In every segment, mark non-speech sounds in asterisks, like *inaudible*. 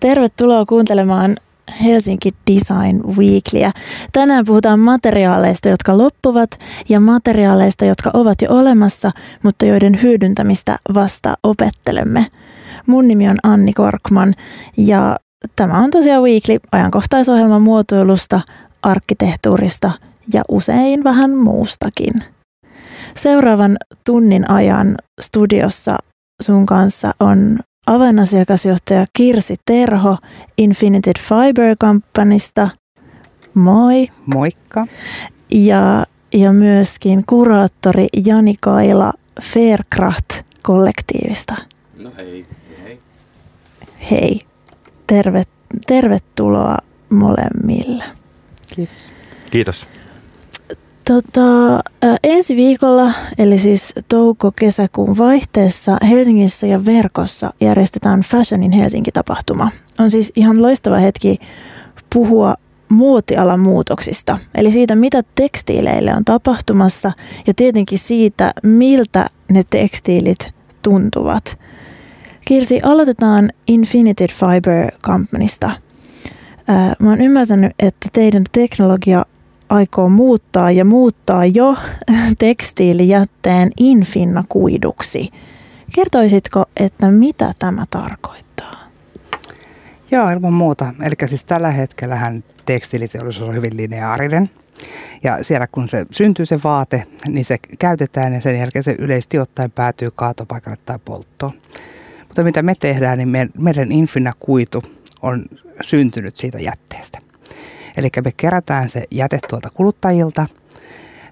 Tervetuloa kuuntelemaan Helsinki Design Weeklyä. Tänään puhutaan materiaaleista, jotka loppuvat ja materiaaleista, jotka ovat jo olemassa, mutta joiden hyödyntämistä vasta opettelemme. Mun nimi on Anni Korkman ja tämä on tosiaan Weekly ajankohtaisohjelman muotoilusta, arkkitehtuurista ja usein vähän muustakin. Seuraavan tunnin ajan studiossa sun kanssa on avainasiakasjohtaja Kirsi Terho Infinited Fiber Companysta. Moi. Moikka. Ja, ja myöskin kuraattori Jani Kaila Faircraft-kollektiivista. No hei, hei. Hei. Terve, tervetuloa molemmille. Kiitos. Kiitos. Tota, ensi viikolla, eli siis touko-kesäkuun vaihteessa Helsingissä ja verkossa järjestetään Fashionin Helsinki-tapahtuma. On siis ihan loistava hetki puhua muotialan muutoksista, eli siitä, mitä tekstiileille on tapahtumassa ja tietenkin siitä, miltä ne tekstiilit tuntuvat. Kirsi, aloitetaan Infinited Fiber Companysta. Mä oon ymmärtänyt, että teidän teknologia aikoo muuttaa ja muuttaa jo tekstiilijätteen infinna-kuiduksi. Kertoisitko, että mitä tämä tarkoittaa? Joo, ilman muuta. Eli siis tällä hetkellähän tekstiiliteollisuus on hyvin lineaarinen. Ja siellä kun se syntyy se vaate, niin se käytetään ja sen jälkeen se yleisesti ottaen päätyy kaatopaikalle tai polttoon. Mutta mitä me tehdään, niin meidän Infina-kuitu on syntynyt siitä jätteestä. Eli me kerätään se jäte tuolta kuluttajilta.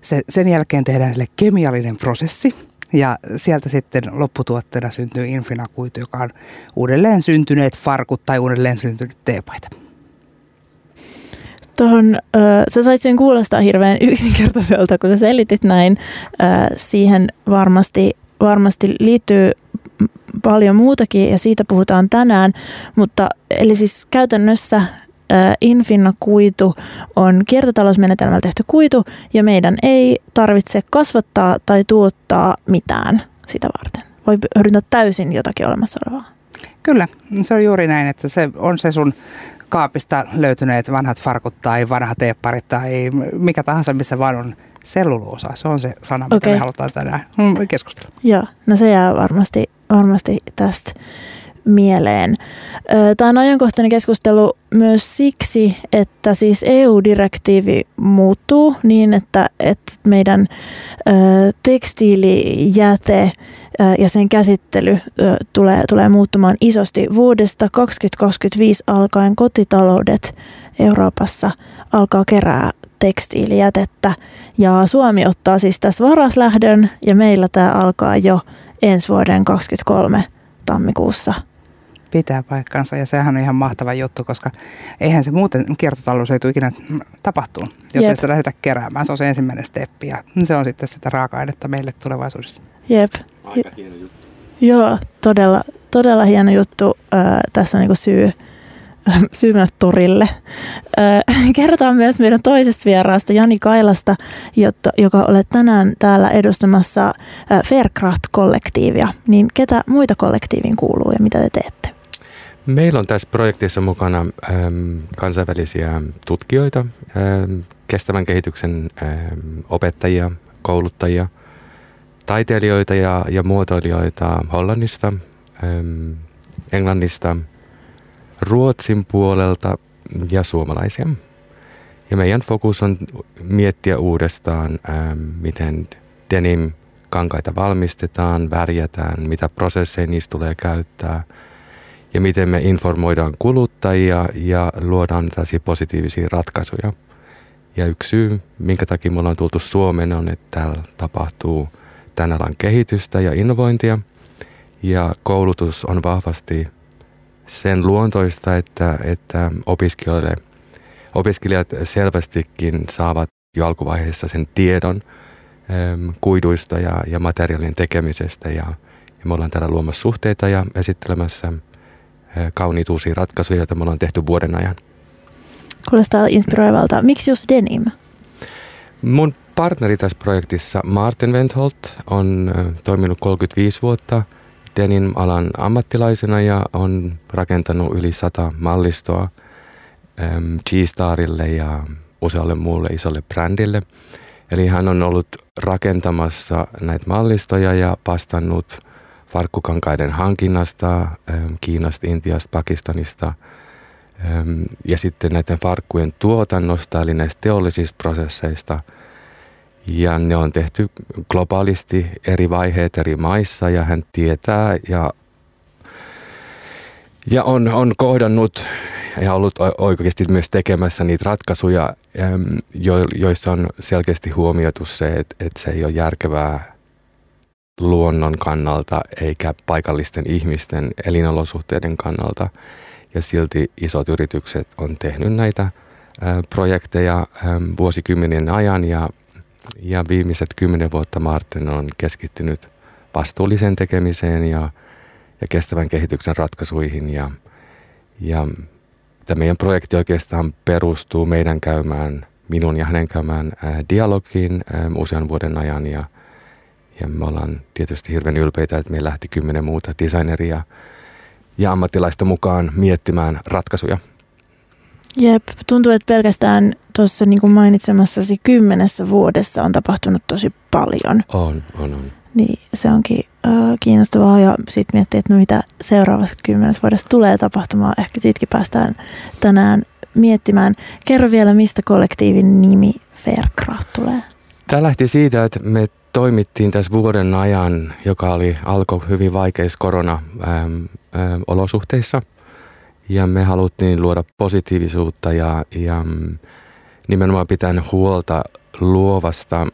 Se, sen jälkeen tehdään sille kemiallinen prosessi, ja sieltä sitten lopputuotteena syntyy infinakuitu, joka on uudelleen syntyneet farkut tai uudelleen syntynyt teepaita. Tuohon, äh, sä sait sen kuulostaa hirveän yksinkertaiselta, kun sä selitit näin. Siihen varmasti, varmasti liittyy paljon muutakin ja siitä puhutaan tänään, mutta eli siis käytännössä Infinna-kuitu on kiertotalousmenetelmällä tehty kuitu ja meidän ei tarvitse kasvattaa tai tuottaa mitään sitä varten. Voi hyödyntää täysin jotakin olemassa olevaa. Kyllä, se on juuri näin, että se on se sun kaapista löytyneet vanhat farkut tai vanhat teepparit tai mikä tahansa, missä vaan on selluloosa. Se on se sana, mitä okay. me halutaan tänään keskustella. Joo, no se jää varmasti, varmasti tästä mieleen. Tämä on ajankohtainen keskustelu myös siksi, että siis EU-direktiivi muuttuu niin, että, että meidän tekstiilijäte ja sen käsittely tulee, tulee muuttumaan isosti. Vuodesta 2025 alkaen kotitaloudet Euroopassa alkaa kerää tekstiilijätettä ja Suomi ottaa siis tässä varaslähdön ja meillä tämä alkaa jo ensi vuoden 2023 tammikuussa pitää paikkansa ja sehän on ihan mahtava juttu, koska eihän se muuten kiertotalous ei tule ikinä tapahtuu, jos Jep. ei sitä lähdetä keräämään. Se on se ensimmäinen steppi ja se on sitten sitä raaka-ainetta meille tulevaisuudessa. Jep. Aika hieno juttu. Joo, todella, todella hieno juttu. Äh, tässä on niinku syy *laughs* syymät torille. Kerrotaan myös meidän toisesta vieraasta Jani Kailasta, jotta, joka olet tänään täällä edustamassa Faircraft-kollektiivia. Niin ketä muita kollektiivin kuuluu ja mitä te teette? Meillä on tässä projektissa mukana äm, kansainvälisiä tutkijoita, äm, kestävän kehityksen äm, opettajia, kouluttajia, taiteilijoita ja, ja muotoilijoita Hollannista, äm, Englannista, Ruotsin puolelta ja suomalaisia. Ja meidän fokus on miettiä uudestaan, äm, miten denim kankaita valmistetaan, värjätään, mitä prosesseja niistä tulee käyttää – ja miten me informoidaan kuluttajia ja luodaan tällaisia positiivisia ratkaisuja. Ja yksi syy, minkä takia me ollaan tultu Suomeen, on, että täällä tapahtuu tämän alan kehitystä ja innovointia. Ja koulutus on vahvasti sen luontoista, että, että opiskelijoille, opiskelijat selvästikin saavat jo alkuvaiheessa sen tiedon äm, kuiduista ja, ja materiaalien tekemisestä. Ja, ja me ollaan täällä luomassa suhteita ja esittelemässä kauniita uusia ratkaisuja, joita me ollaan tehty vuoden ajan. Kuulostaa inspiroivalta. Miksi just denim? Mun partneri tässä projektissa, Martin Wendholt, on toiminut 35 vuotta denim-alan ammattilaisena ja on rakentanut yli sata mallistoa ähm, G-Starille ja usealle muulle isolle brändille. Eli hän on ollut rakentamassa näitä mallistoja ja vastannut farkkukankaiden hankinnasta ähm, Kiinasta, Intiasta, Pakistanista ähm, ja sitten näiden farkkujen tuotannosta eli näistä teollisista prosesseista. Ja ne on tehty globaalisti eri vaiheet eri maissa ja hän tietää ja, ja on, on kohdannut ja ollut oikeasti myös tekemässä niitä ratkaisuja, joissa on selkeästi huomioitu se, että, että se ei ole järkevää luonnon kannalta eikä paikallisten ihmisten elinolosuhteiden kannalta. Ja silti isot yritykset on tehnyt näitä projekteja vuosikymmenien ajan ja, ja viimeiset kymmenen vuotta Martin on keskittynyt vastuulliseen tekemiseen ja, ja kestävän kehityksen ratkaisuihin ja, ja Tämä meidän projekti oikeastaan perustuu meidän käymään, minun ja hänen käymään ää, dialogiin usean vuoden ajan ja, ja me ollaan tietysti hirveän ylpeitä, että meillä lähti kymmenen muuta designeria ja ammattilaista mukaan miettimään ratkaisuja. Jep, tuntuu, että pelkästään tuossa niin kuin mainitsemassasi kymmenessä vuodessa on tapahtunut tosi paljon. On, on, on. Niin se onkin äh, kiinnostavaa ja sitten miettii, että no mitä seuraavassa kymmenessä vuodessa tulee tapahtumaan. Ehkä siitäkin päästään tänään miettimään. Kerro vielä, mistä kollektiivin nimi Faircraft tulee. Tämä lähti siitä, että me toimittiin tässä vuoden ajan, joka oli alkoi hyvin vaikeissa korona-olosuhteissa. Ja me haluttiin luoda positiivisuutta ja, ja mm, nimenomaan pitää huolta luovasta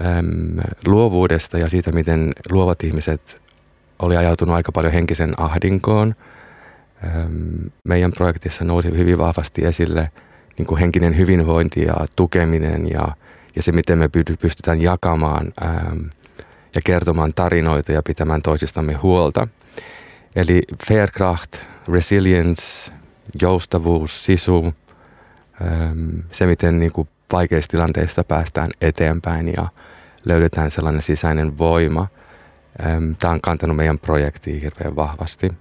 äm, luovuudesta ja siitä, miten luovat ihmiset oli ajautunut aika paljon henkisen ahdinkoon. Äm, meidän projektissa nousi hyvin vahvasti esille niin kuin henkinen hyvinvointi ja tukeminen ja, ja se, miten me pystytään jakamaan äm, ja kertomaan tarinoita ja pitämään toisistamme huolta. Eli Faircraft, resilience, joustavuus, sisu, äm, se miten niin kuin vaikeista tilanteista päästään eteenpäin ja löydetään sellainen sisäinen voima. Tämä on kantanut meidän projektiin hirveän vahvasti.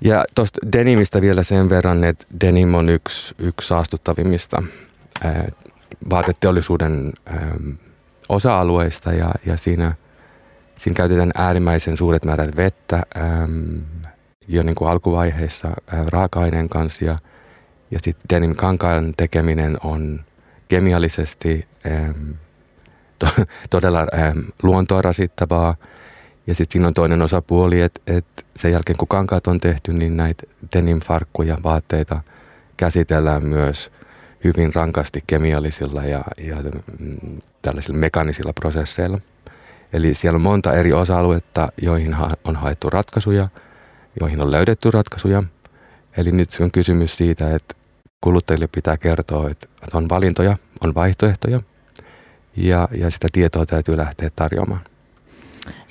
Ja tuosta denimistä vielä sen verran, että denim on yksi, yksi saastuttavimmista vaateteollisuuden osa-alueista ja, ja siinä, siinä käytetään äärimmäisen suuret määrät vettä jo niin kuin alkuvaiheessa raaka-aineen kanssa ja, ja sitten denim kankaan tekeminen on kemiallisesti ähm, to, *laughs* todella ähm, luontoa rasittavaa. Ja sitten siinä on toinen osapuoli, että et sen jälkeen kun kankaat on tehty, niin näitä denim-farkkuja, vaatteita käsitellään myös hyvin rankasti kemiallisilla ja, ja mm, tällaisilla mekanisilla prosesseilla. Eli siellä on monta eri osa-aluetta, joihin on haettu ratkaisuja, joihin on löydetty ratkaisuja. Eli nyt on kysymys siitä, että kuluttajille pitää kertoa, että on valintoja, on vaihtoehtoja ja, ja sitä tietoa täytyy lähteä tarjoamaan.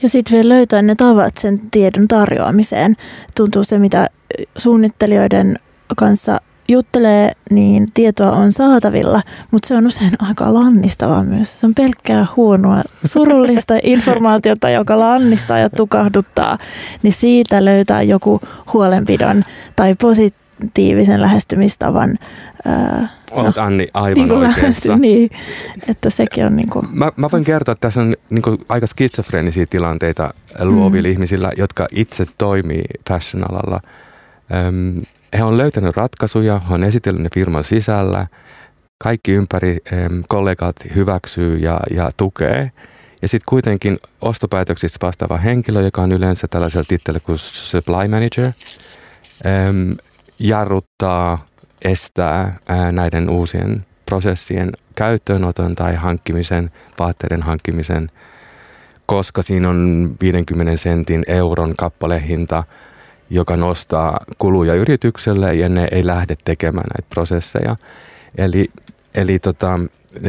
Ja sitten vielä löytää ne tavat sen tiedon tarjoamiseen. Tuntuu se, mitä suunnittelijoiden kanssa juttelee, niin tietoa on saatavilla, mutta se on usein aika lannistavaa myös. Se on pelkkää huonoa, surullista *laughs* informaatiota, joka lannistaa ja tukahduttaa, niin siitä löytää joku huolenpidon tai positiivisen lähestymistavan. Ää, Olet no, Anni aivan niin oikeassa. Niin, että sekin on niin kuin... mä, mä voin kertoa, että tässä on niin kuin aika skitsofreenisia tilanteita luovilla mm. ihmisillä, jotka itse toimii fashion-alalla. Öm, he on löytänyt ratkaisuja, on esitellyt ne firman sisällä, kaikki ympäri kollegat hyväksyy ja, ja tukee. Ja sitten kuitenkin ostopäätöksistä vastaava henkilö, joka on yleensä tällaisella tittelillä kuin supply manager, jarruttaa, estää ää, näiden uusien prosessien käyttöönoton tai hankkimisen, vaatteiden hankkimisen, koska siinä on 50 sentin euron kappalehinta, joka nostaa kuluja yritykselle ja ne ei lähde tekemään näitä prosesseja. Eli, eli tota,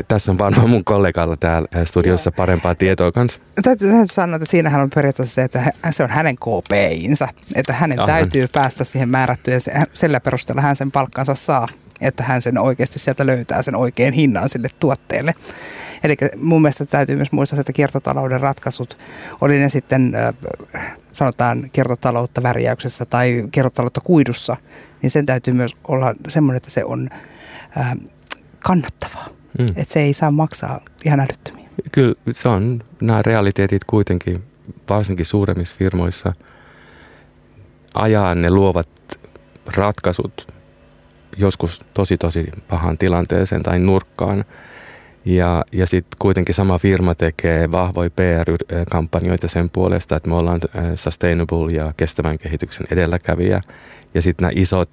tässä on varmaan mun kollegalla täällä studiossa parempaa tietoa kanssa. Täytyy sanoa, että siinähän on periaatteessa se, että se on hänen KPInsä, että hänen Ahan. täytyy päästä siihen määrättyyn ja sillä perusteella hän sen palkkansa saa, että hän sen oikeasti sieltä löytää sen oikean hinnan sille tuotteelle. Eli mun mielestä täytyy myös muistaa, että kiertotalouden ratkaisut, oli ne sitten sanotaan kiertotaloutta värjäyksessä tai kiertotaloutta kuidussa, niin sen täytyy myös olla semmoinen, että se on kannattavaa. Mm. Että se ei saa maksaa ihan älyttömiä. Kyllä se on nämä realiteetit kuitenkin, varsinkin suuremmissa firmoissa, ajaa ne luovat ratkaisut joskus tosi tosi pahan tilanteeseen tai nurkkaan. Ja, ja sitten kuitenkin sama firma tekee vahvoja PR-kampanjoita sen puolesta, että me ollaan äh, sustainable ja kestävän kehityksen edelläkävijä. Ja sitten nämä isot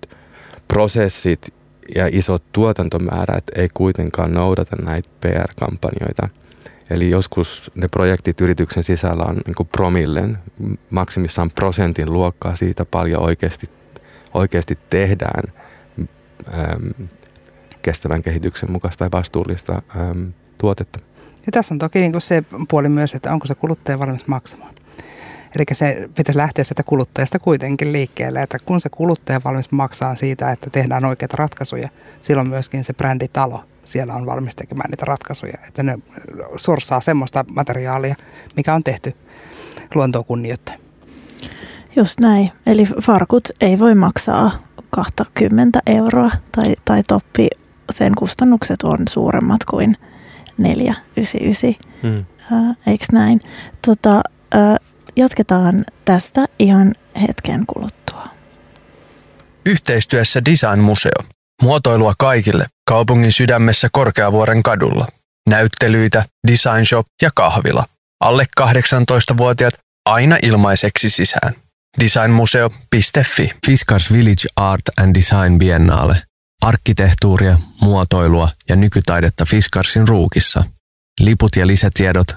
prosessit ja isot tuotantomäärät ei kuitenkaan noudata näitä PR-kampanjoita. Eli joskus ne projektit yrityksen sisällä on niin promillen, maksimissaan prosentin luokkaa siitä paljon oikeasti, oikeasti tehdään äm, kestävän kehityksen mukaista tai vastuullista äm, tuotetta. Ja tässä on toki niin se puoli myös, että onko se kuluttaja valmis maksamaan. Eli se pitäisi lähteä sitä kuluttajasta kuitenkin liikkeelle, että kun se kuluttaja valmis maksaa siitä, että tehdään oikeita ratkaisuja, silloin myöskin se bränditalo siellä on valmis tekemään niitä ratkaisuja. Että ne sorsaa semmoista materiaalia, mikä on tehty luontoa kunnioittaen. Just näin. Eli farkut ei voi maksaa 20 euroa tai, tai toppi, sen kustannukset on suuremmat kuin 499. Mm. Äh, eikö näin? Tota, äh, jatketaan tästä ihan hetken kuluttua. Yhteistyössä Design Museo. Muotoilua kaikille kaupungin sydämessä Korkeavuoren kadulla. Näyttelyitä, design shop ja kahvila. Alle 18-vuotiaat aina ilmaiseksi sisään. Designmuseo.fi Fiskars Village Art and Design Biennale. Arkkitehtuuria, muotoilua ja nykytaidetta Fiskarsin ruukissa. Liput ja lisätiedot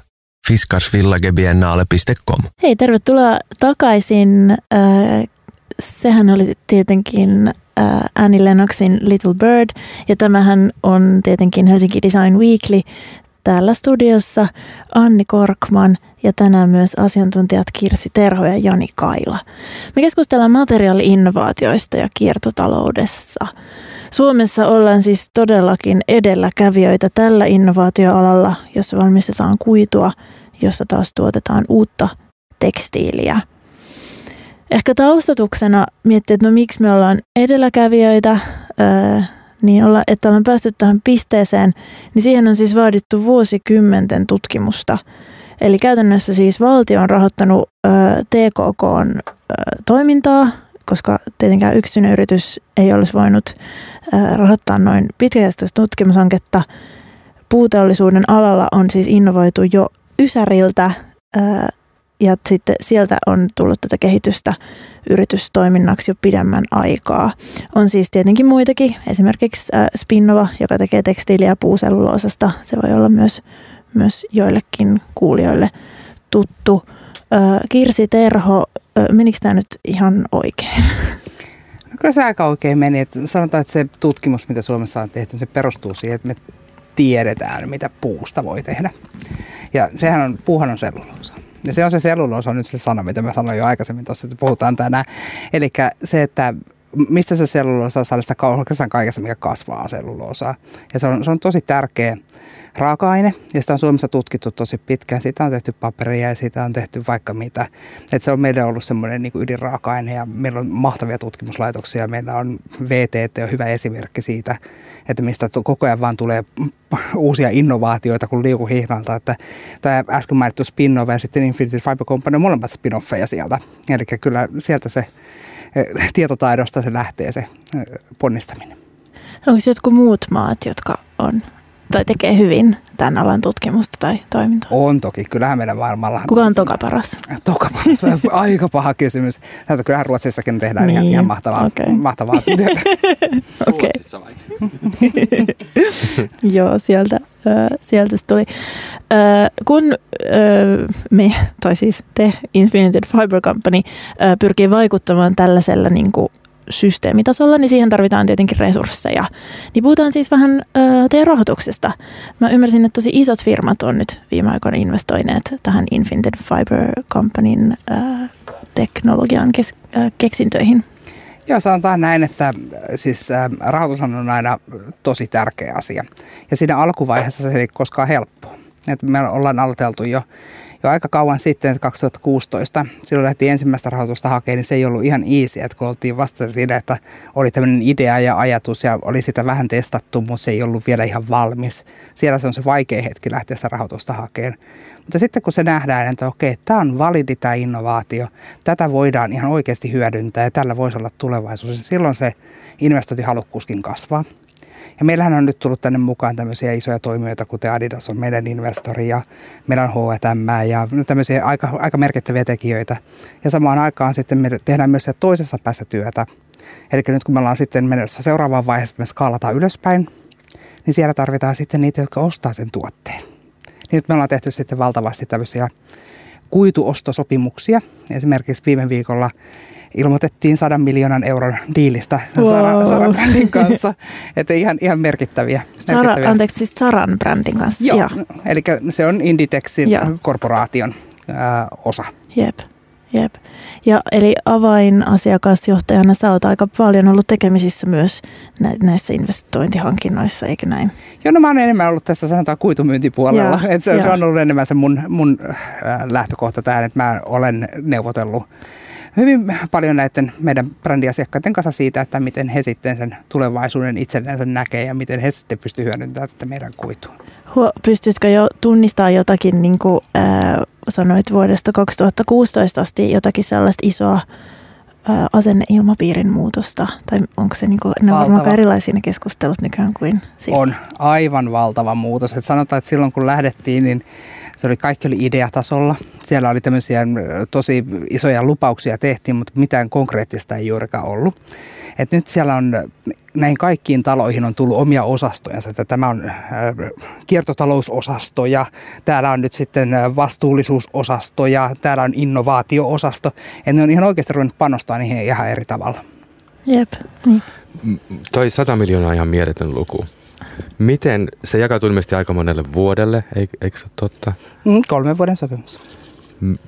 fiskarsvillagebiennale.com. Hei, tervetuloa takaisin. Sehän oli tietenkin Annie Lennoxin Little Bird, ja tämähän on tietenkin Helsinki Design Weekly. Täällä studiossa Anni Korkman ja tänään myös asiantuntijat Kirsi Terho ja Jani Kaila. Me keskustellaan materiaali-innovaatioista ja kiertotaloudessa. Suomessa ollaan siis todellakin edelläkävijöitä tällä innovaatioalalla, jossa valmistetaan kuitua, jossa taas tuotetaan uutta tekstiiliä. Ehkä taustatuksena miettiä, että no miksi me ollaan edelläkävijöitä, niin olla, että ollaan päästy tähän pisteeseen, niin siihen on siis vaadittu vuosikymmenten tutkimusta. Eli käytännössä siis valtio on rahoittanut ö, TKK ö, toimintaa, koska tietenkään yksityinen yritys ei olisi voinut rahoittaa noin pitkäkestoista tutkimushanketta. Puuteollisuuden alalla on siis innovoitu jo Ysäriltä ja sitten sieltä on tullut tätä kehitystä yritystoiminnaksi jo pidemmän aikaa. On siis tietenkin muitakin, esimerkiksi Spinnova, joka tekee tekstiiliä puuselluloosasta. Se voi olla myös, myös joillekin kuulijoille tuttu. Kirsi Terho, menikö tämä nyt ihan oikein? No kyllä se aika oikein meni. Että sanotaan, että se tutkimus, mitä Suomessa on tehty, se perustuu siihen, että me tiedetään, mitä puusta voi tehdä. Ja sehän on, puuhan on selluloosa. Ja se on se selluloosa on nyt se sana, mitä mä sanoin jo aikaisemmin tuossa, että puhutaan tänään. Eli se, että mistä se selluloosa saa sitä oikeastaan kaikessa, mikä kasvaa, selluloosaa. Ja se on, se on tosi tärkeä raaka-aine ja sitä on Suomessa tutkittu tosi pitkään. Siitä on tehty paperia ja siitä on tehty vaikka mitä. Et se on meidän ollut semmoinen niin ydinraaka-aine ja meillä on mahtavia tutkimuslaitoksia. Meillä on VTT on hyvä esimerkki siitä, että mistä koko ajan vaan tulee *laughs* uusia innovaatioita kuin liukuhihnalta. Että tämä äsken mainittu Spinnova ja sitten Infinity Fiber Company on molemmat spin-offeja sieltä. Eli kyllä sieltä se tietotaidosta se lähtee se eh, ponnistaminen. Onko jotkut muut maat, jotka on tai tekee hyvin tämän alan tutkimusta tai toimintaa? On toki. Kyllähän meidän maailmalla... Kuka on toka paras? Toka paras. *laughs* Aika paha kysymys. Sanotaan, kyllähän Ruotsissakin tehdään niin. ihan, ihan mahtavaa, okay. mahtavaa *laughs* työtä. Okei. *laughs* Joo, sieltä, äh, sieltä se tuli. Äh, kun äh, me, tai siis te, Infinity Fiber Company, äh, pyrkii vaikuttamaan tällaisella niin kuin, systeemitasolla, niin siihen tarvitaan tietenkin resursseja. Niin puhutaan siis vähän ö, teidän rahoituksesta. Mä ymmärsin, että tosi isot firmat on nyt viime aikoina investoineet tähän Infinited Fiber Companyn ö, teknologian kes, ö, keksintöihin. Joo, sanotaan näin, että siis rahoitus on aina tosi tärkeä asia. Ja siinä alkuvaiheessa se ei koskaan helppoa. Et me ollaan aloiteltu jo jo aika kauan sitten, 2016, silloin lähti ensimmäistä rahoitusta hakemaan, niin se ei ollut ihan easy, että kun oltiin vasta siinä, että oli tämmöinen idea ja ajatus ja oli sitä vähän testattu, mutta se ei ollut vielä ihan valmis. Siellä se on se vaikea hetki lähteä sitä rahoitusta hakemaan. Mutta sitten kun se nähdään, että okei, tämä on validi tämä innovaatio, tätä voidaan ihan oikeasti hyödyntää ja tällä voisi olla tulevaisuus, niin silloin se investointihalukkuuskin kasvaa. Ja meillähän on nyt tullut tänne mukaan tämmöisiä isoja toimijoita, kuten Adidas on meidän investori ja meillä on H&M ja tämmöisiä aika, aika merkittäviä tekijöitä. Ja samaan aikaan sitten me tehdään myös toisessa päässä työtä. Eli nyt kun me ollaan sitten menossa seuraavaan vaiheeseen, että me skaalataan ylöspäin, niin siellä tarvitaan sitten niitä, jotka ostaa sen tuotteen. Niin nyt me ollaan tehty sitten valtavasti tämmöisiä kuituostosopimuksia. Esimerkiksi viime viikolla ilmoitettiin sadan miljoonan euron diilistä wow. Sara, Sara brändin kanssa. Että ihan, ihan merkittäviä. Sara, merkittäviä. Anteeksi, siis Saran brändin kanssa. Joo, eli se on Inditexin ja. korporaation ää, osa. Jep. Jep. Ja eli avainasiakasjohtajana sä oot aika paljon ollut tekemisissä myös näissä investointihankinnoissa, eikö näin? Joo, no mä oon enemmän ollut tässä sanotaan kuitumyyntipuolella. Ja, et se, se on ollut enemmän se mun, mun lähtökohta tähän, että mä olen neuvotellut hyvin paljon näiden meidän brändiasiakkaiden kanssa siitä, että miten he sitten sen tulevaisuuden itsellensä näkee ja miten he sitten pystyvät hyödyntämään tätä meidän kuitua. Pystytkö jo tunnistamaan jotakin, niin kuin äh, sanoit vuodesta 2016 asti, jotakin sellaista isoa asenneilmapiirin muutosta? Tai onko se, niin kuin, ne on erilaisia ne keskustelut nykyään kuin siitä? On aivan valtava muutos. Et sanotaan, että silloin kun lähdettiin, niin se oli, kaikki oli ideatasolla. Siellä oli tämmöisiä tosi isoja lupauksia tehtiin, mutta mitään konkreettista ei juurikaan ollut. Et nyt siellä on, näihin kaikkiin taloihin on tullut omia osastojansa. Että tämä on kiertotalousosasto ja täällä on nyt sitten vastuullisuusosasto ja täällä on innovaatioosasto. Et ne on ihan oikeasti ruvennut panostaa niihin ihan eri tavalla. Jep. Niin. Toi 100 miljoonaa on ihan mieletön luku. Miten, se jakautuu ilmeisesti aika monelle vuodelle, eikö se totta? Mm, kolmen vuoden sopimus.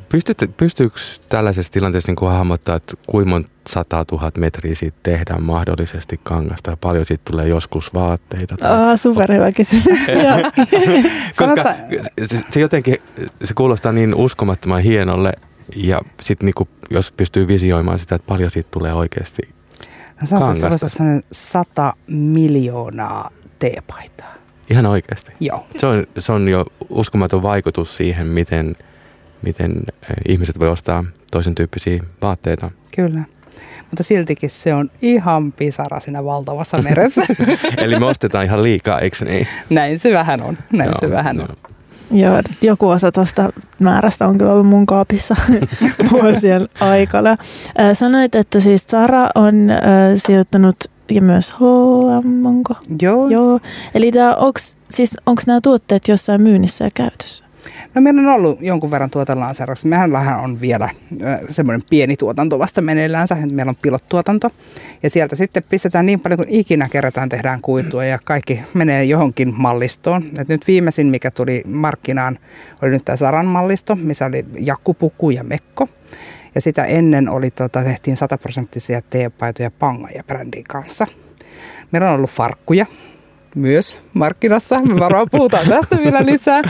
Pystyykö, pystyykö tällaisessa tilanteessa niin hahmottaa, että kuinka monta 100 000 metriä siitä tehdään mahdollisesti kangasta ja paljon siitä tulee joskus vaatteita? Tai... Oh, superhyvä kysymys. *laughs* Koska se, se, jotenkin, se kuulostaa niin uskomattoman hienolle ja sitten niin jos pystyy visioimaan sitä, että paljon siitä tulee oikeasti no, kangasta. Se voisi olla 100 miljoonaa teepaitaa. Ihan oikeasti? Joo. Se on, se on jo uskomaton vaikutus siihen, miten, miten eh, ihmiset voi ostaa toisen tyyppisiä vaatteita. Kyllä. Mutta siltikin se on ihan pisara siinä valtavassa meressä. *laughs* Eli me ostetaan ihan liikaa, eikö niin? Näin se vähän on. Näin Joo, se vähän on. Joo, joku osa tuosta määrästä on kyllä ollut mun kaapissa *laughs* vuosien aikana. Sanoit, että siis Sara on sijoittanut ja myös H&M, onko? Joo. Joo. Eli onks, siis, onko nämä tuotteet jossain myynnissä ja käytössä? No meillä on ollut jonkun verran tuotelanseerauksia. Mehän on vielä semmoinen pieni tuotanto vasta meneillänsä, meillä on pilottuotanto. Ja sieltä sitten pistetään niin paljon kuin ikinä kerätään, tehdään kuitua ja kaikki menee johonkin mallistoon. Et nyt viimeisin, mikä tuli markkinaan, oli nyt tämä Saran mallisto, missä oli jakkupuku ja mekko. Ja sitä ennen oli, tota, tehtiin sataprosenttisia teepaitoja Pangaja brändin kanssa. Meillä on ollut farkkuja myös markkinassa. Me varmaan puhutaan tästä vielä lisää.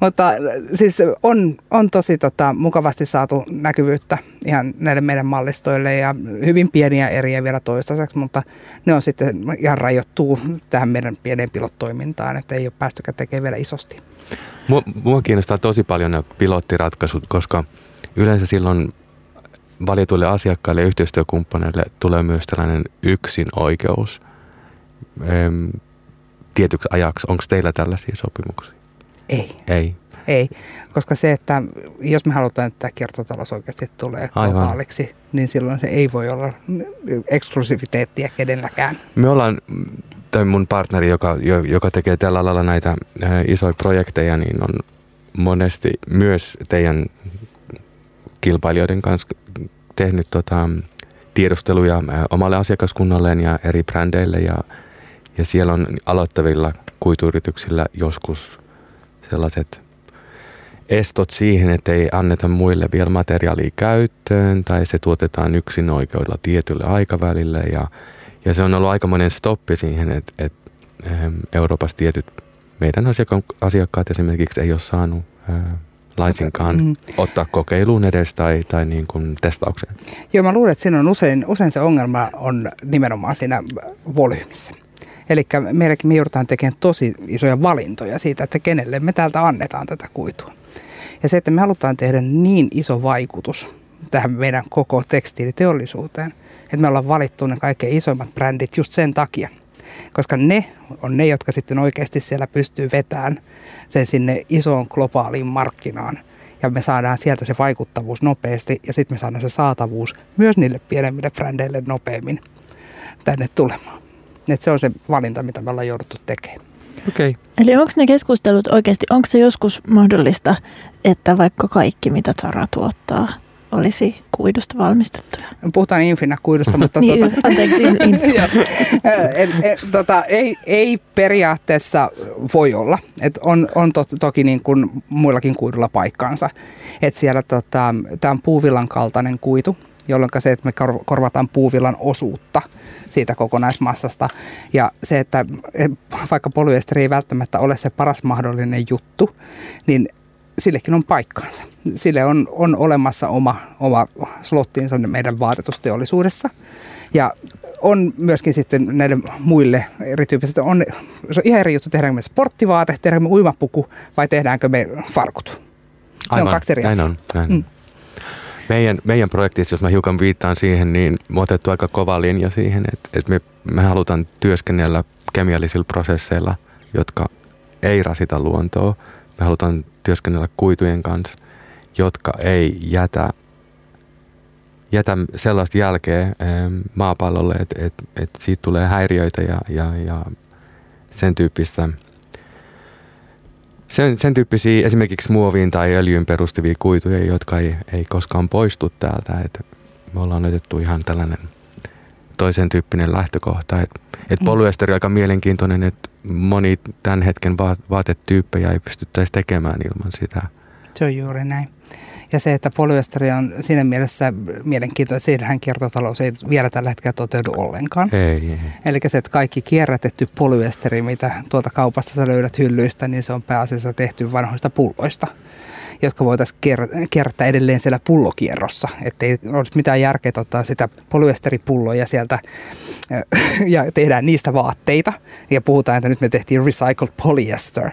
Mutta siis on, on tosi tota, mukavasti saatu näkyvyyttä ihan näille meidän mallistoille ja hyvin pieniä eriä vielä toistaiseksi, mutta ne on sitten ihan rajoittuu tähän meidän pieneen pilottoimintaan, että ei ole päästykään tekemään vielä isosti. Mua, mua kiinnostaa tosi paljon nämä pilottiratkaisut, koska yleensä silloin valituille asiakkaille ja yhteistyökumppaneille tulee myös tällainen yksin oikeus tietyksi ajaksi. Onko teillä tällaisia sopimuksia? Ei. Ei. Ei, koska se, että jos me halutaan, että kiertotalous oikeasti tulee globaaliksi, niin silloin se ei voi olla eksklusiviteettia kenelläkään. Me ollaan, tai mun partneri, joka, joka tekee tällä alalla näitä isoja projekteja, niin on monesti myös teidän kilpailijoiden kanssa tehnyt tota, tiedusteluja omalle asiakaskunnalleen ja eri brändeille ja, ja siellä on aloittavilla kuituyrityksillä joskus sellaiset estot siihen, että ei anneta muille vielä materiaalia käyttöön tai se tuotetaan yksin oikeudella tietylle aikavälille ja, ja se on ollut aikamoinen stoppi siihen, että, että Euroopassa tietyt meidän asiakkaat esimerkiksi ei ole saanut ää, laisinkaan mm. ottaa kokeiluun edes tai, tai niin kuin testaukseen. Joo, mä luulen, että siinä on usein, usein se ongelma on nimenomaan siinä volyymissä. Eli meilläkin me joudutaan tekemään tosi isoja valintoja siitä, että kenelle me täältä annetaan tätä kuitua. Ja se, että me halutaan tehdä niin iso vaikutus tähän meidän koko tekstiiliteollisuuteen, että me ollaan valittu ne kaikkein isoimmat brändit just sen takia. Koska ne on ne, jotka sitten oikeasti siellä pystyy vetämään sen sinne isoon globaaliin markkinaan. Ja me saadaan sieltä se vaikuttavuus nopeasti ja sitten me saadaan se saatavuus myös niille pienemmille brändeille nopeammin tänne tulemaan. Et se on se valinta, mitä me ollaan jouduttu tekemään. Okay. Eli onko ne keskustelut oikeasti, onko se joskus mahdollista, että vaikka kaikki mitä Zara tuottaa olisi kuidusta valmistettuja? Puhutaan Infina-kuidusta, mutta... *laughs* niin, tuota, anteeksi, et, *laughs* et, tota, ei, ei periaatteessa voi olla. Et on on to, toki niin kuin muillakin kuidulla paikkaansa. Et siellä tota, tämä on puuvillan kaltainen kuitu, jolloin se, että me korvataan puuvillan osuutta siitä kokonaismassasta. Ja se, että vaikka polyesteri ei välttämättä ole se paras mahdollinen juttu, niin sillekin on paikkaansa. Sille on, on olemassa oma, oma slottiinsa meidän vaatetusteollisuudessa. Ja on myöskin sitten näille muille erityyppisille, on, se on ihan eri juttu, tehdäänkö me sporttivaate, tehdäänkö me uimapuku vai tehdäänkö me farkut. Aivan, ne on kaksi eri näin asiaa. on, näin. Mm. Meidän, meidän projektissa, jos mä hiukan viittaan siihen, niin me otettu aika kova linja siihen, että, että me, me halutaan työskennellä kemiallisilla prosesseilla, jotka ei rasita luontoa. Me halutaan työskennellä kuitujen kanssa, jotka ei jätä, jätä sellaista jälkeä maapallolle, että, että, että siitä tulee häiriöitä ja, ja, ja sen tyyppistä – sen, sen tyyppisiä esimerkiksi muoviin tai öljyyn perustuvia kuituja, jotka ei, ei koskaan poistu täältä. Et me ollaan otettu ihan tällainen toisen tyyppinen lähtökohta. Et, et mm. polyesteri on aika mielenkiintoinen, että moni tämän hetken vaatetyyppejä ei pystyttäisi tekemään ilman sitä. Se on juuri näin. Ja se, että polyesteri on siinä mielessä mielenkiintoinen, että siinähän kiertotalous ei vielä tällä hetkellä toteudu ollenkaan. Ei, ei. Eli se, että kaikki kierrätetty polyesteri, mitä tuolta kaupasta sä löydät hyllyistä, niin se on pääasiassa tehty vanhoista pulloista jotka voitaisiin kierrättää edelleen siellä pullokierrossa. Että ei olisi mitään järkeä ottaa sitä polyesteripulloja sieltä *laughs* ja tehdään niistä vaatteita. Ja puhutaan, että nyt me tehtiin recycled polyester.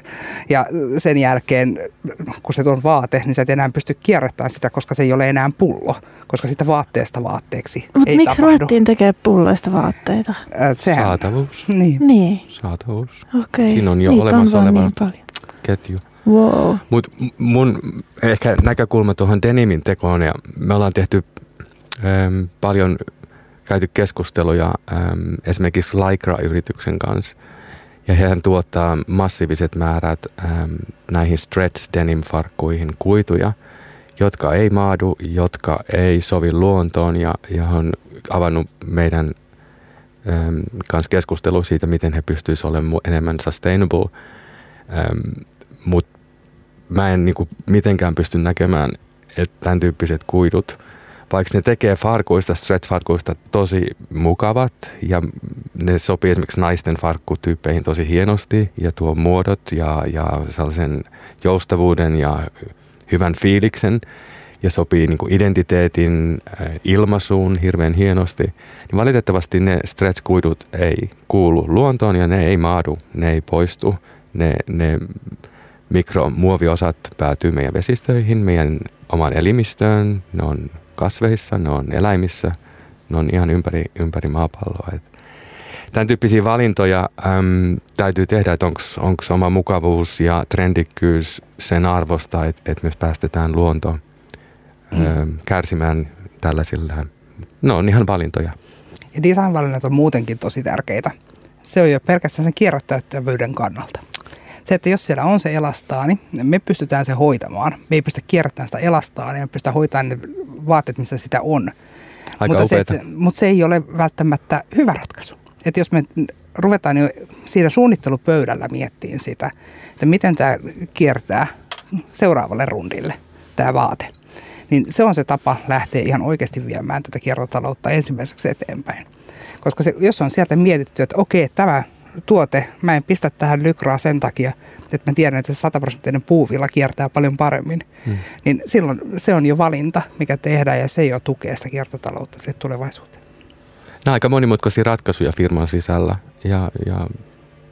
Ja sen jälkeen, kun se on vaate, niin sä et enää pysty kierrättämään sitä, koska se ei ole enää pullo. Koska sitä vaatteesta vaatteeksi Mut ei miksi tapahdu. ruvettiin tekemään pulloista vaatteita? Sehän, Saatavuus. Niin. Niin, Saatavuus. okei. Siinä on jo Niitä olemassa oleva niin paljon. ketju. Wow. Mutta mun ehkä näkökulma tuohon denimin tekoon, ja me ollaan tehty äm, paljon käyty keskusteluja äm, esimerkiksi Lycra-yrityksen kanssa, ja hehän tuottaa massiiviset määrät äm, näihin stretch denim-farkkuihin kuituja, jotka ei maadu, jotka ei sovi luontoon, ja, ja on avannut meidän äm, kanssa keskustelua siitä, miten he pystyisivät olemaan enemmän sustainable. Äm, mutta mä en niinku mitenkään pysty näkemään, että tämän tyyppiset kuidut, vaikka ne tekee farkuista, stretch-farkuista tosi mukavat ja ne sopii esimerkiksi naisten farkkutyyppeihin tosi hienosti ja tuo muodot ja, ja sellaisen joustavuuden ja hyvän fiiliksen ja sopii niin identiteetin äh, ilmaisuun hirveän hienosti, niin valitettavasti ne stretch-kuidut ei kuulu luontoon ja ne ei maadu, ne ei poistu, ne, ne mikromuoviosat päätyy meidän vesistöihin, meidän omaan elimistöön, ne on kasveissa, ne on eläimissä, ne on ihan ympäri, ympäri maapalloa. Et tämän tyyppisiä valintoja äm, täytyy tehdä, että onko oma mukavuus ja trendikkyys sen arvosta, että et me päästetään luonto mm. kärsimään tällaisilla, no on ihan valintoja. Ja designvalinnat on muutenkin tosi tärkeitä. Se on jo pelkästään sen kierrättävyyden kannalta se, että jos siellä on se elastaani, niin me pystytään se hoitamaan. Me ei pystytä kierrättämään sitä elastaania, me pystytään hoitamaan ne vaatteet, missä sitä on. Aika mutta, se, se, mutta se ei ole välttämättä hyvä ratkaisu. Että jos me ruvetaan jo siinä suunnittelupöydällä miettiin sitä, että miten tämä kiertää seuraavalle rundille, tämä vaate, niin se on se tapa lähteä ihan oikeasti viemään tätä kiertotaloutta ensimmäiseksi eteenpäin. Koska se, jos on sieltä mietitty, että okei, tämä tuote, mä en pistä tähän lykraa sen takia, että mä tiedän, että se sataprosenttinen puuvilla kiertää paljon paremmin. Hmm. Niin silloin se on jo valinta, mikä tehdään ja se jo tukee sitä kiertotaloutta sille tulevaisuuteen. Nämä aika monimutkaisia ratkaisuja firman sisällä ja, ja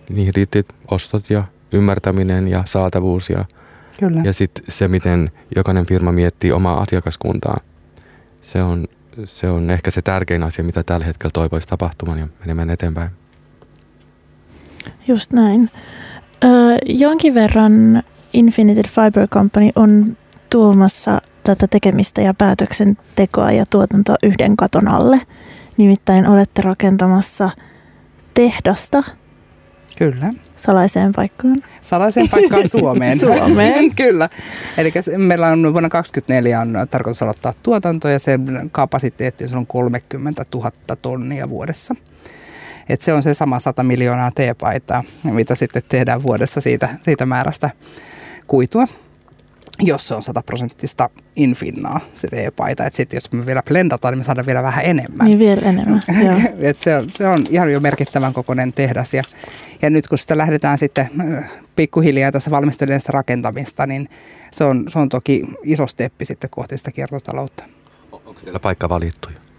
niihin riitti ostot ja ymmärtäminen ja saatavuus ja, Kyllä. ja sitten se, miten jokainen firma miettii omaa asiakaskuntaa. Se on, se on ehkä se tärkein asia, mitä tällä hetkellä toivoisi tapahtumaan ja menemään eteenpäin. Just näin. Ö, jonkin verran Infinited Fiber Company on tuomassa tätä tekemistä ja päätöksentekoa ja tuotantoa yhden katon alle. Nimittäin olette rakentamassa tehdasta Kyllä. salaiseen paikkaan. Salaiseen paikkaan Suomeen. *laughs* Suomeen. *laughs* Kyllä. Eli meillä on vuonna 2024 on tarkoitus aloittaa tuotanto ja sen kapasiteetti on 30 000 tonnia vuodessa. Et se on se sama 100 miljoonaa teepaitaa, mitä sitten tehdään vuodessa siitä, siitä määrästä kuitua jos se on sataprosenttista infinnaa, se teepaita. Että sitten jos me vielä blendataan, niin me saadaan vielä vähän enemmän. Niin vielä enemmän, *laughs* joo. Et se, on, se on ihan jo merkittävän kokoinen tehdas. Ja, ja nyt kun sitä lähdetään sitten pikkuhiljaa tässä valmistelemaan sitä rakentamista, niin se on, se on toki iso steppi sitten kohti sitä kiertotaloutta. Onko teillä paikka valittu jo?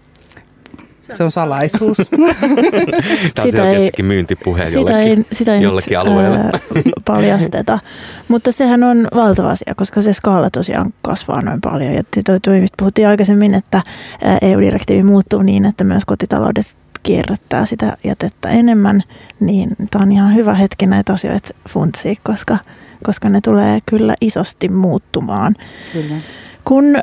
Se on salaisuus. *laughs* Tämä on selkeästikin myyntipuhe sitä jollekin, ei, sitä ei jollekin alueelle. ää, paljasteta. *laughs* Mutta sehän on valtava asia, koska se skaala tosiaan kasvaa noin paljon. Ja toi, toi, mistä puhuttiin aikaisemmin, että EU-direktiivi muuttuu niin, että myös kotitaloudet kierrättää sitä jätettä enemmän, niin tämä on ihan hyvä hetki näitä asioita funtsia, koska, koska ne tulee kyllä isosti muuttumaan. Kyllä. Kun ö,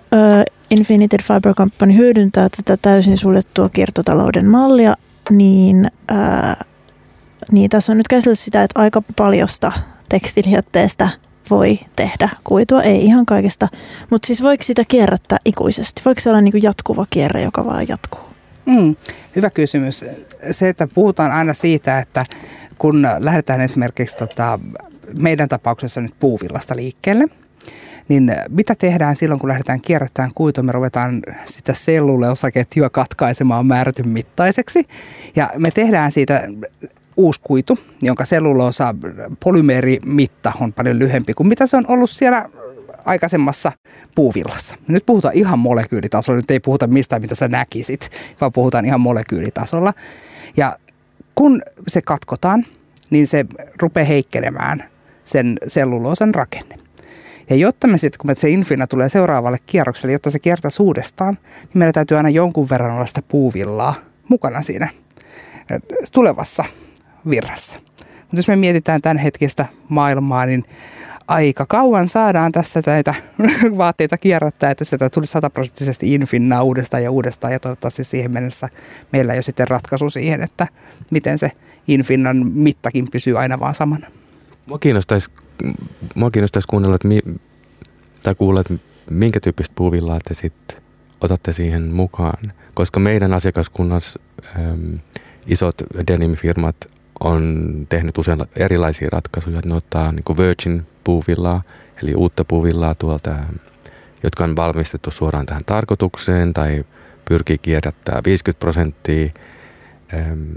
Infinited Fiber Company hyödyntää tätä täysin suljettua kiertotalouden mallia, niin, ö, niin tässä on nyt käsitelty sitä, että aika paljosta tekstiilijätteestä voi tehdä kuitua, ei ihan kaikesta, mutta siis voiko sitä kierrättää ikuisesti? Voiko se olla niin kuin jatkuva kierre, joka vaan jatkuu? Mm, hyvä kysymys. Se, että puhutaan aina siitä, että kun lähdetään esimerkiksi tota, meidän tapauksessa nyt puuvillasta liikkeelle, niin mitä tehdään silloin, kun lähdetään kierrättämään kuitua? Me ruvetaan sitä selluleosaketjua katkaisemaan määrätyn mittaiseksi. Ja me tehdään siitä uusi kuitu, jonka selluloosa polymeerimitta on paljon lyhempi kuin mitä se on ollut siellä aikaisemmassa puuvillassa. Nyt puhutaan ihan molekyylitasolla, nyt ei puhuta mistään, mitä sä näkisit, vaan puhutaan ihan molekyylitasolla. Ja kun se katkotaan, niin se rupeaa heikkenemään sen selluloosan rakenne. Ja jotta me sitten, kun me se infina tulee seuraavalle kierrokselle, jotta se kiertäisi uudestaan, niin meillä täytyy aina jonkun verran olla sitä puuvillaa mukana siinä tulevassa virrassa. Mutta jos me mietitään tämän hetkistä maailmaa, niin aika kauan saadaan tässä näitä *laughs* vaatteita kierrättää, että sieltä tuli sataprosenttisesti infinnaa uudestaan ja uudestaan. Ja toivottavasti siihen mennessä meillä jo sitten ratkaisu siihen, että miten se infinnan mittakin pysyy aina vaan samana. Mua kiinnostaisi, mua kiinnostaisi kuunnella, että mi, tai kuulla, että minkä tyyppistä puuvillaa te sitten otatte siihen mukaan. Koska meidän asiakaskunnassa äm, isot denim-firmat on tehnyt usein erilaisia ratkaisuja. Ne ottaa niin virgin puuvillaa, eli uutta puuvillaa tuolta, jotka on valmistettu suoraan tähän tarkoitukseen tai pyrkii kierrättää 50 prosenttia ähm,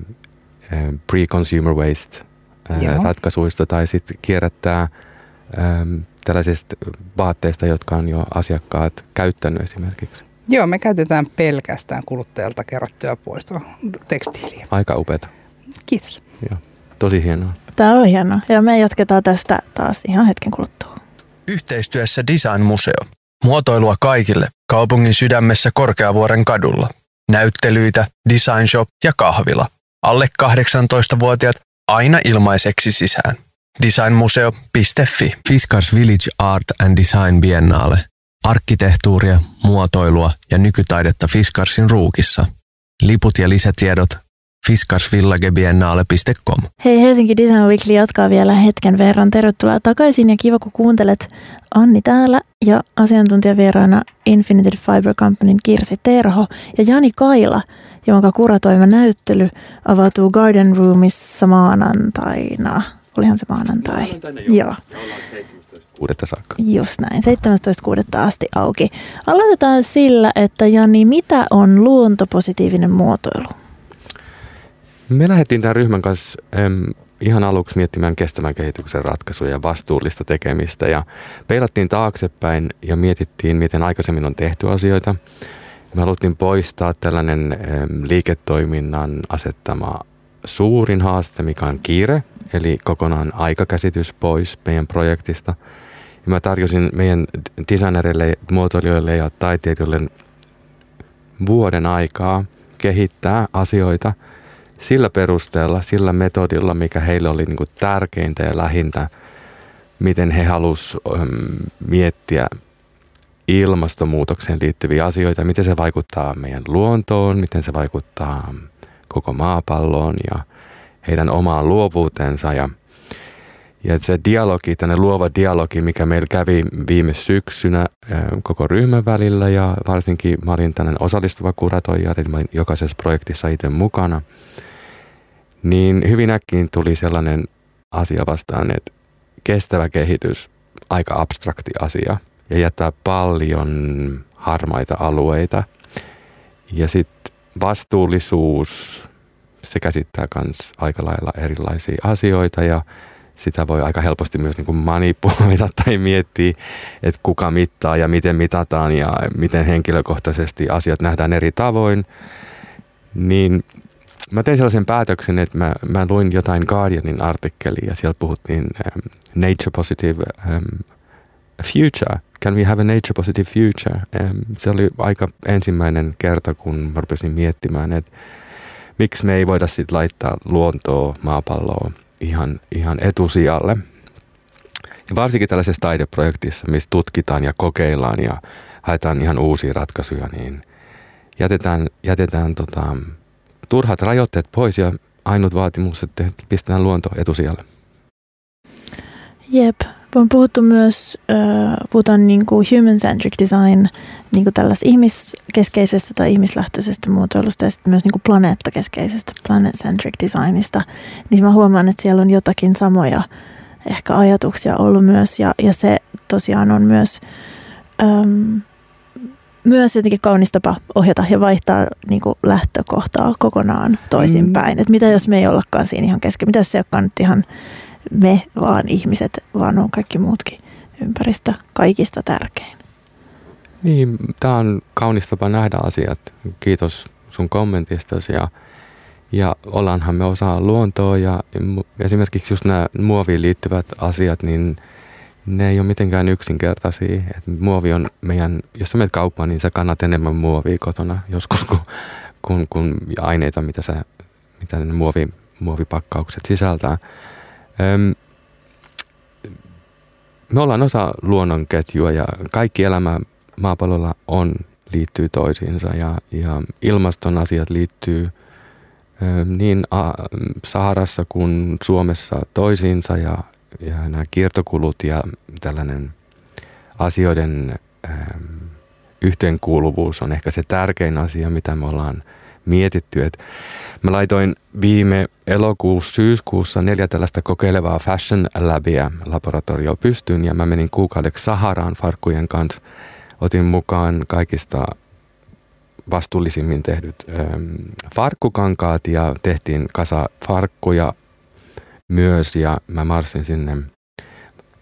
ähm, pre-consumer waste äh, ratkaisuista tai sitten kierrättää ähm, tällaisista vaatteista, jotka on jo asiakkaat käyttänyt esimerkiksi. Joo, me käytetään pelkästään kuluttajalta kerättyä poistoa tekstiiliä. Aika upeata. Kiitos. Joo, tosi hienoa. Tämä on hienoa ja me jatketaan tästä taas ihan hetken kuluttua. Yhteistyössä Design Museo. Muotoilua kaikille kaupungin sydämessä Korkeavuoren kadulla. Näyttelyitä, design shop ja kahvila. Alle 18-vuotiaat aina ilmaiseksi sisään. Designmuseo.fi Fiskars Village Art and Design Biennale. Arkkitehtuuria, muotoilua ja nykytaidetta Fiskarsin ruukissa. Liput ja lisätiedot fiskarsvillagebiennale.com. Hei Helsinki Design Weekly jatkaa vielä hetken verran. Tervetuloa takaisin ja kiva kun kuuntelet Anni täällä ja asiantuntijavieraana Infinited Fiber Companyn Kirsi Terho ja Jani Kaila, jonka kuratoima näyttely avautuu Garden Roomissa maanantaina. Olihan se maanantai? Joo. Kuudetta saakka. Just näin, 17.6. asti auki. Aloitetaan sillä, että Jani, mitä on luontopositiivinen muotoilu? Me lähdettiin tämän ryhmän kanssa äm, ihan aluksi miettimään kestävän kehityksen ratkaisuja ja vastuullista tekemistä ja peilattiin taaksepäin ja mietittiin, miten aikaisemmin on tehty asioita. Me haluttiin poistaa tällainen liiketoiminnan asettama suurin haaste, mikä on kiire, eli kokonaan aikakäsitys pois meidän projektista. Ja mä tarjosin meidän designereille, muotoilijoille ja taiteilijoille vuoden aikaa kehittää asioita sillä perusteella, sillä metodilla, mikä heille oli niin tärkeintä ja lähintä, miten he halusivat miettiä ilmastonmuutokseen liittyviä asioita, miten se vaikuttaa meidän luontoon, miten se vaikuttaa koko maapalloon ja heidän omaan luovuutensa. Ja ja se dialogi, tänne luova dialogi, mikä meillä kävi viime syksynä koko ryhmän välillä ja varsinkin mä olin tällainen osallistuva kuratoija, eli mä olin jokaisessa projektissa itse mukana, niin hyvin äkkiin tuli sellainen asia vastaan, että kestävä kehitys, aika abstrakti asia ja jättää paljon harmaita alueita. Ja sitten vastuullisuus, se käsittää myös aika lailla erilaisia asioita ja sitä voi aika helposti myös niin kuin manipuloida *laughs* tai miettiä, että kuka mittaa ja miten mitataan ja miten henkilökohtaisesti asiat nähdään eri tavoin. Niin mä tein sellaisen päätöksen, että mä, mä luin jotain Guardianin artikkelia ja siellä puhuttiin um, nature positive um, future. Can we have a nature positive future? Se oli aika ensimmäinen kerta, kun mä rupesin miettimään, että miksi me ei voida sitten laittaa luontoa, maapalloa ihan, ihan etusijalle. Ja varsinkin tällaisessa taideprojektissa, missä tutkitaan ja kokeillaan ja haetaan ihan uusia ratkaisuja, niin jätetään, jätetään tota, turhat rajoitteet pois ja ainut vaatimus, että pistetään luonto etusijalle. Jep, on puhuttu myös, äh, puhutaan niin kuin human-centric design, niin kuin tällaisesta ihmiskeskeisestä tai ihmislähtöisestä muotoilusta ja sitten myös niin kuin planeettakeskeisestä, planet-centric designista. Niin mä huomaan, että siellä on jotakin samoja ehkä ajatuksia ollut myös ja, ja se tosiaan on myös, äm, myös jotenkin kaunis tapa ohjata ja vaihtaa niin kuin lähtökohtaa kokonaan toisinpäin. Mm. Että mitä jos me ei ollakaan siinä ihan kesken, mitä jos se ei olekaan nyt ihan me, vaan ihmiset, vaan on kaikki muutkin ympäristö kaikista tärkein. Niin, tämä on kaunis tapa nähdä asiat. Kiitos sun kommentistasi ja, ja ollaanhan me osa luontoa ja esimerkiksi just nämä muoviin liittyvät asiat, niin ne ei ole mitenkään yksinkertaisia. Et muovi on meidän, jos sä menet kauppaan, niin sä kannat enemmän muovia kotona joskus kuin, kuin, kuin aineita, mitä, sä, mitä ne muovi, muovipakkaukset sisältää. Me ollaan osa luonnonketjua ja kaikki elämä maapallolla on, liittyy toisiinsa ja, ja ilmaston asiat liittyy niin Saharassa kuin Suomessa toisiinsa ja, ja nämä kiertokulut ja tällainen asioiden yhteenkuuluvuus on ehkä se tärkein asia, mitä me ollaan mietitty. Et mä laitoin viime elokuussa, syyskuussa neljä tällaista kokeilevaa Fashion Labia laboratorio pystyyn ja mä menin kuukaudeksi Saharaan farkkujen kanssa. Otin mukaan kaikista vastuullisimmin tehdyt ähm, farkkukankaat ja tehtiin kasa farkkuja myös ja mä marssin sinne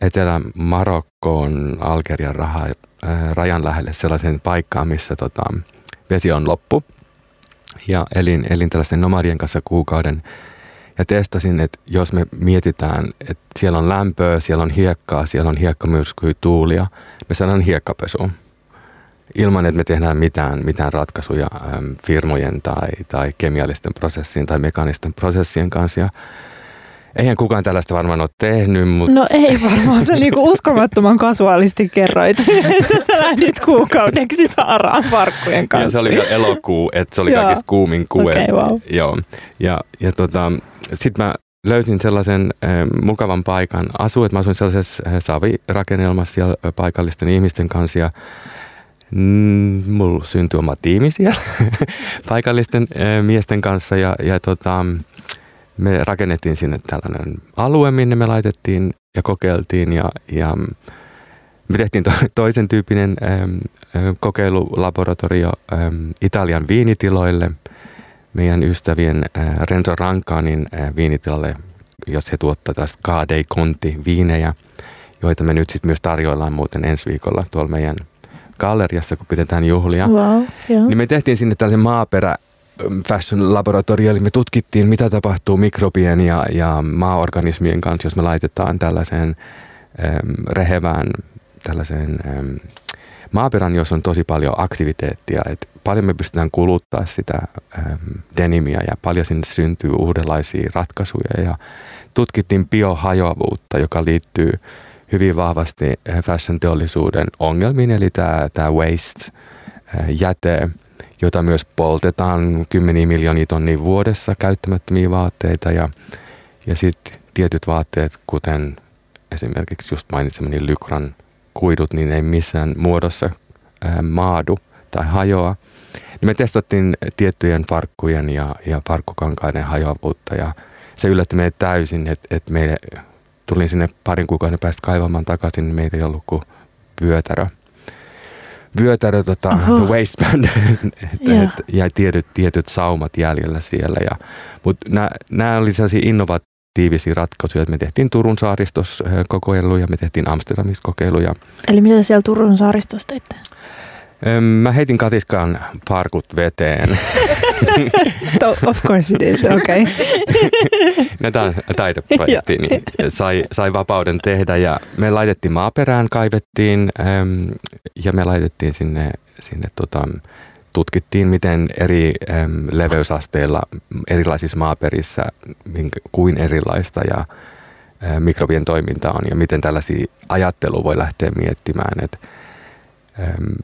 Etelä-Marokkoon Algerian raha, äh, rajan lähelle sellaisen paikkaan, missä tota, vesi on loppu ja elin, elin tällaisten nomadien kanssa kuukauden ja testasin, että jos me mietitään, että siellä on lämpöä, siellä on hiekkaa, siellä on hiekkamyrskyjä, tuulia, me saadaan hiekkapesuun ilman, että me tehdään mitään, mitään ratkaisuja firmojen tai, tai kemiallisten prosessien tai mekaanisten prosessien kanssa. Ja Eihän kukaan tällaista varmaan ole tehnyt, mutta... No ei varmaan, se niinku *laughs* uskomattoman kasuaalisti kerroit, että sä lähdit kuukaudeksi Saaraan farkkujen kanssa. Ja se oli elokuu, että se oli kaikista kuumin kuu. Okay, wow. Joo, ja, ja tota, sitten mä löysin sellaisen äh, mukavan paikan asua, että mä asuin sellaisessa äh, savirakennelmassa siellä paikallisten ihmisten kanssa ja mm, mulla syntyi oma tiimi siellä *laughs* paikallisten äh, miesten kanssa ja, ja tota, me rakennettiin sinne tällainen alue, minne me laitettiin ja kokeiltiin ja, ja me tehtiin to, toisen tyyppinen äm, kokeilulaboratorio äm, Italian viinitiloille, meidän ystävien äh, Renzo Rankaanin äh, viinitilalle jos he tuottaa tästä Kadei Conti viinejä, joita me nyt sitten myös tarjoillaan muuten ensi viikolla tuolla meidän galleriassa, kun pidetään juhlia. Wow, joo. Niin me tehtiin sinne tällaisen maaperä fashion laboratorio, eli me tutkittiin, mitä tapahtuu mikrobien ja, ja maaorganismien kanssa, jos me laitetaan tällaiseen äm, rehevään tällaiseen äm, maaperän, jos on tosi paljon aktiviteettia, että paljon me pystytään kuluttaa sitä äm, denimiä ja paljon sinne syntyy uudenlaisia ratkaisuja. Ja tutkittiin biohajoavuutta, joka liittyy hyvin vahvasti fashion teollisuuden ongelmiin, eli tämä, waste, jäte, jota myös poltetaan kymmeniä miljoonia tonnia vuodessa käyttämättömiä vaatteita ja, ja sitten tietyt vaatteet, kuten esimerkiksi just mainitsemani Lykran kuidut, niin ei missään muodossa ää, maadu tai hajoa. Niin me testattiin tiettyjen farkkujen ja, ja farkkukankaiden hajoavuutta ja se yllätti meitä täysin, että, että me tulin sinne parin kuukauden päästä kaivamaan takaisin, niin meillä ei ollut kuin vyötärö – vyötärö tota, waistband *laughs* et, et, ja tietyt, tietyt saumat jäljellä siellä. Ja, mutta nämä oli sellaisia innovatiivisia ratkaisuja, että me tehtiin Turun saaristossa kokeiluja, me tehtiin Amsterdamissa kokeiluja. Eli mitä siellä Turun saaristossa teitte? Mä heitin katiskaan parkut veteen. *laughs* of course you did, okei. *laughs* Okay. Tämä taideprojekti niin sai, sai vapauden tehdä ja me laitettiin maaperään, kaivettiin äm, ja me laitettiin sinne, sinne tota, tutkittiin, miten eri äm, leveysasteilla erilaisissa maaperissä kuin erilaista ja ä, mikrobien toiminta on ja miten tällaisia ajattelua voi lähteä miettimään. Et, äm,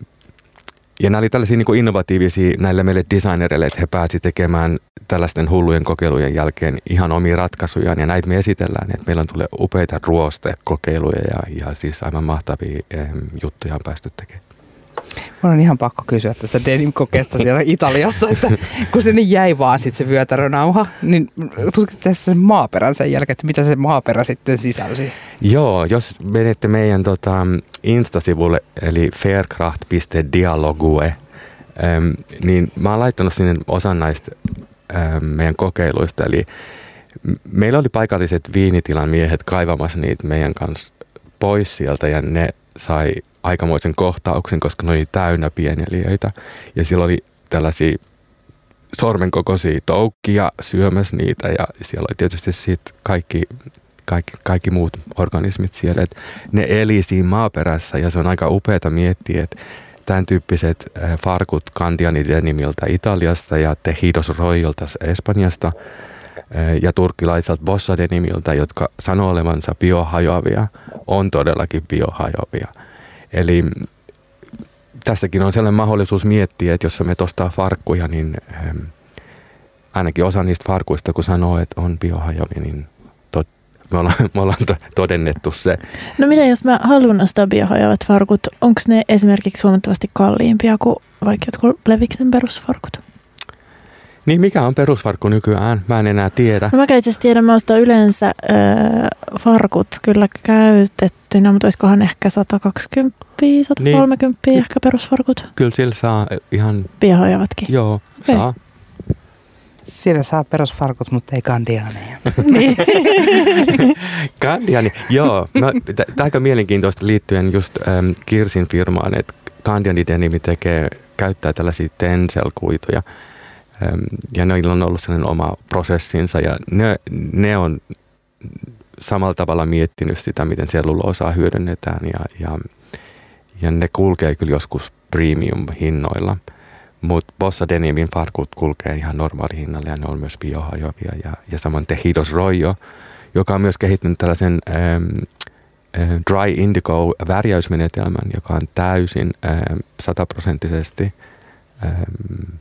ja nämä oli tällaisia niin innovatiivisia näille meille designereille, että he pääsivät tekemään tällaisten hullujen kokeilujen jälkeen ihan omia ratkaisujaan. Ja näitä me esitellään, että meillä on tulee upeita ruostekokeiluja ja, ja siis aivan mahtavia eh, juttuja on päästy tekemään. Mun on ihan pakko kysyä tästä denim-kokeesta siellä Italiassa, että kun se niin jäi vaan sitten se vyötärönauha, niin tutkitte sen maaperän sen jälkeen, että mitä se maaperä sitten sisälsi? Joo, jos menette meidän tota, Insta-sivulle, eli faircraft.dialogue, ähm, niin mä oon laittanut sinne osan näistä ähm, meidän kokeiluista, eli meillä oli paikalliset viinitilan miehet kaivamassa niitä meidän kanssa pois sieltä ja ne sai aikamoisen kohtauksen, koska ne oli täynnä pieneliöitä. Ja sillä oli tällaisia sormenkokoisia toukkia syömässä niitä ja siellä oli tietysti siitä kaikki, kaikki, kaikki muut organismit siellä. Et ne eli siinä maaperässä ja se on aika upeata miettiä, että tämän tyyppiset farkut Candiani Denimiltä Italiasta ja Tejidos Royalta Espanjasta ja turkkilaiselta Bossa Denimiltä, jotka sanoo olevansa biohajoavia, on todellakin biohajoavia. Eli tässäkin on sellainen mahdollisuus miettiä, että jos me tostaa farkkuja, niin ähm, ainakin osa niistä farkuista, kun sanoo, että on biohajoavia, niin tot, me ollaan, me ollaan todennettu se. No mitä jos mä haluan ostaa biohajoavat farkut, onko ne esimerkiksi huomattavasti kalliimpia kuin vaikka jotkut Leviksen perusfarkut? Niin mikä on perusfarkku nykyään? Mä en enää tiedä. No mä itse asiassa tiedän, mä ostan yleensä äh, farkut kyllä käytettynä, mutta olisikohan ehkä 120, 130 niin. ehkä perusfarkut. Kyllä sillä saa ihan... Biohajavatkin. Joo, okay. saa. Siellä saa perusfarkut, mutta ei kandiaaneja. *laughs* *laughs* niin. Kandiani, joo. Tämä on aika mielenkiintoista liittyen just ähm, Kirsin firmaan, että Kandiani Denimi tekee, käyttää tällaisia Tencel-kuituja – ja niillä on ollut sellainen oma prosessinsa ja ne, ne on samalla tavalla miettinyt sitä, miten selluloosaa hyödynnetään ja, ja, ja ne kulkee kyllä joskus premium-hinnoilla. Mutta Bossa Denimin farkut kulkee ihan normaali hinnalla ja ne on myös biohajoavia. Ja, ja samoin Tejidos Royo, joka on myös kehittänyt tällaisen ähm, äh, dry indigo värjäysmenetelmän, joka on täysin sataprosenttisesti Ähm,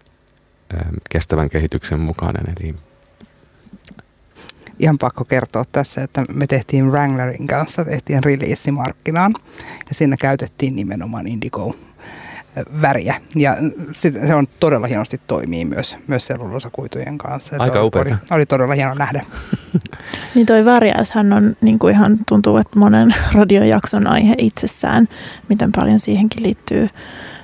kestävän kehityksen mukainen. Eli ihan pakko kertoa tässä, että me tehtiin Wranglerin kanssa, tehtiin release markkinaan ja siinä käytettiin nimenomaan indigo äh, väriä. Ja se on todella hienosti toimii myös, myös sellulosakuitujen kanssa. Aika upeaa. Oli, oli todella hieno nähdä. *laughs* niin toi värjäyshän on niin kuin ihan tuntuu, että monen *laughs* radiojakson aihe itsessään, miten paljon siihenkin liittyy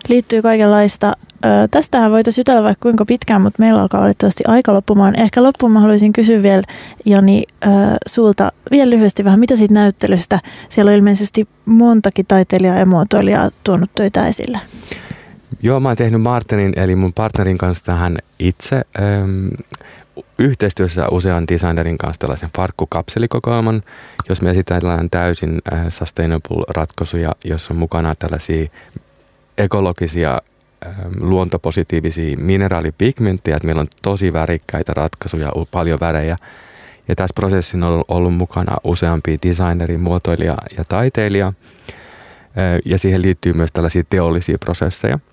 liittyy kaikenlaista. Ö, tästähän voitaisiin jutella vaikka kuinka pitkään, mutta meillä alkaa valitettavasti aika loppumaan. Ehkä loppuun mä haluaisin kysyä vielä, Jani, ö, sulta vielä lyhyesti vähän, mitä siitä näyttelystä? Siellä on ilmeisesti montakin taiteilijaa ja muotoilijaa tuonut töitä esille. Joo, mä oon tehnyt Martinin, eli mun partnerin kanssa tähän itse ähm, yhteistyössä usean designerin kanssa tällaisen farkkukapselikokoelman, jos me esitellään täysin äh, sustainable-ratkaisuja, jossa on mukana tällaisia ekologisia ähm, luontopositiivisia mineraalipigmenttejä, että meillä on tosi värikkäitä ratkaisuja, paljon värejä. Ja tässä prosessissa on ollut mukana useampia designeri, muotoilija ja taiteilija. Äh, ja siihen liittyy myös tällaisia teollisia prosesseja –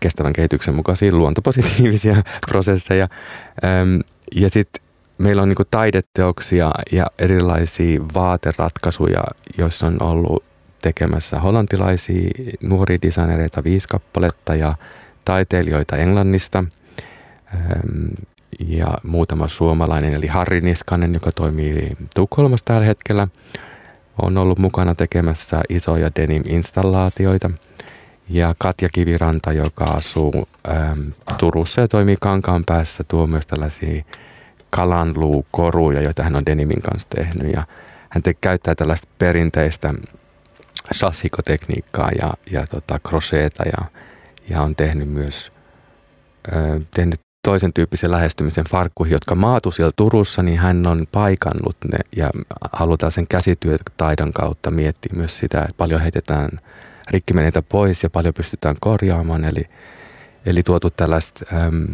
kestävän kehityksen mukaisia luontopositiivisia *laughs* prosesseja. Ja sitten meillä on niinku taideteoksia ja erilaisia vaateratkaisuja, joissa on ollut tekemässä hollantilaisia nuoria designereita viisi kappaletta ja taiteilijoita Englannista ja muutama suomalainen, eli Harri Niskanen, joka toimii Tukholmassa tällä hetkellä, on ollut mukana tekemässä isoja denim-installaatioita – ja Katja Kiviranta, joka asuu äm, Turussa ja toimii Kankaan päässä, tuo myös tällaisia kalanluukoruja, joita hän on Denimin kanssa tehnyt. Ja hän te, käyttää tällaista perinteistä sassikotekniikkaa ja, ja tota, kroseeta ja, ja on tehnyt myös ö, tehnyt toisen tyyppisen lähestymisen farkkuihin, jotka maatu siellä Turussa, niin hän on paikannut ne ja halutaan sen käsityötaidon kautta miettiä myös sitä, että paljon heitetään – rikkimeneitä pois ja paljon pystytään korjaamaan. Eli, eli tuotu tällaista äm,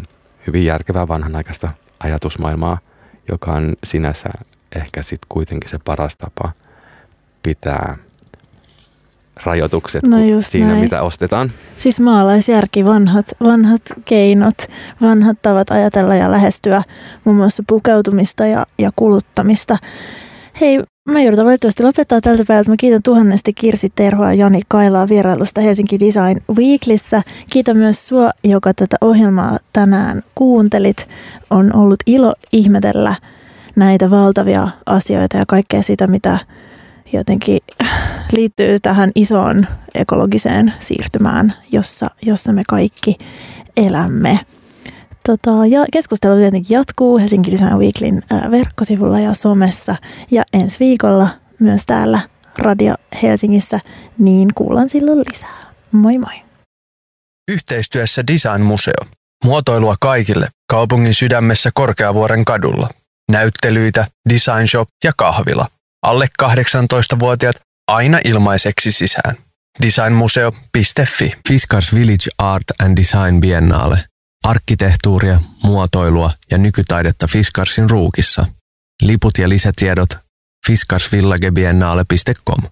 hyvin järkevää vanhanaikaista ajatusmaailmaa, joka on sinänsä ehkä sitten kuitenkin se paras tapa pitää rajoitukset no siinä, näin. mitä ostetaan. Siis maalaisjärki, vanhat, vanhat keinot, vanhat tavat ajatella ja lähestyä muun muassa pukeutumista ja, ja kuluttamista. Hei, Mä joudun valitettavasti lopettaa tältä päivältä. Mä kiitän tuhannesti Kirsi Terhoa ja Jani Kailaa vierailusta Helsinki Design Weeklissä. Kiitän myös sua, joka tätä ohjelmaa tänään kuuntelit. On ollut ilo ihmetellä näitä valtavia asioita ja kaikkea sitä, mitä jotenkin liittyy tähän isoon ekologiseen siirtymään, jossa, jossa me kaikki elämme. Tota, ja keskustelu tietenkin jatkuu Helsinki Design Weeklin verkkosivulla ja somessa. Ja ensi viikolla myös täällä Radio Helsingissä, niin kuulan silloin lisää. Moi moi! Yhteistyössä Design Museo. Muotoilua kaikille kaupungin sydämessä Korkeavuoren kadulla. Näyttelyitä, design shop ja kahvila. Alle 18-vuotiaat aina ilmaiseksi sisään. Designmuseo.fi Fiskars Village Art and Design Biennale – arkkitehtuuria, muotoilua ja nykytaidetta Fiskarsin ruukissa. Liput ja lisätiedot fiskarsvillagebiennale.com.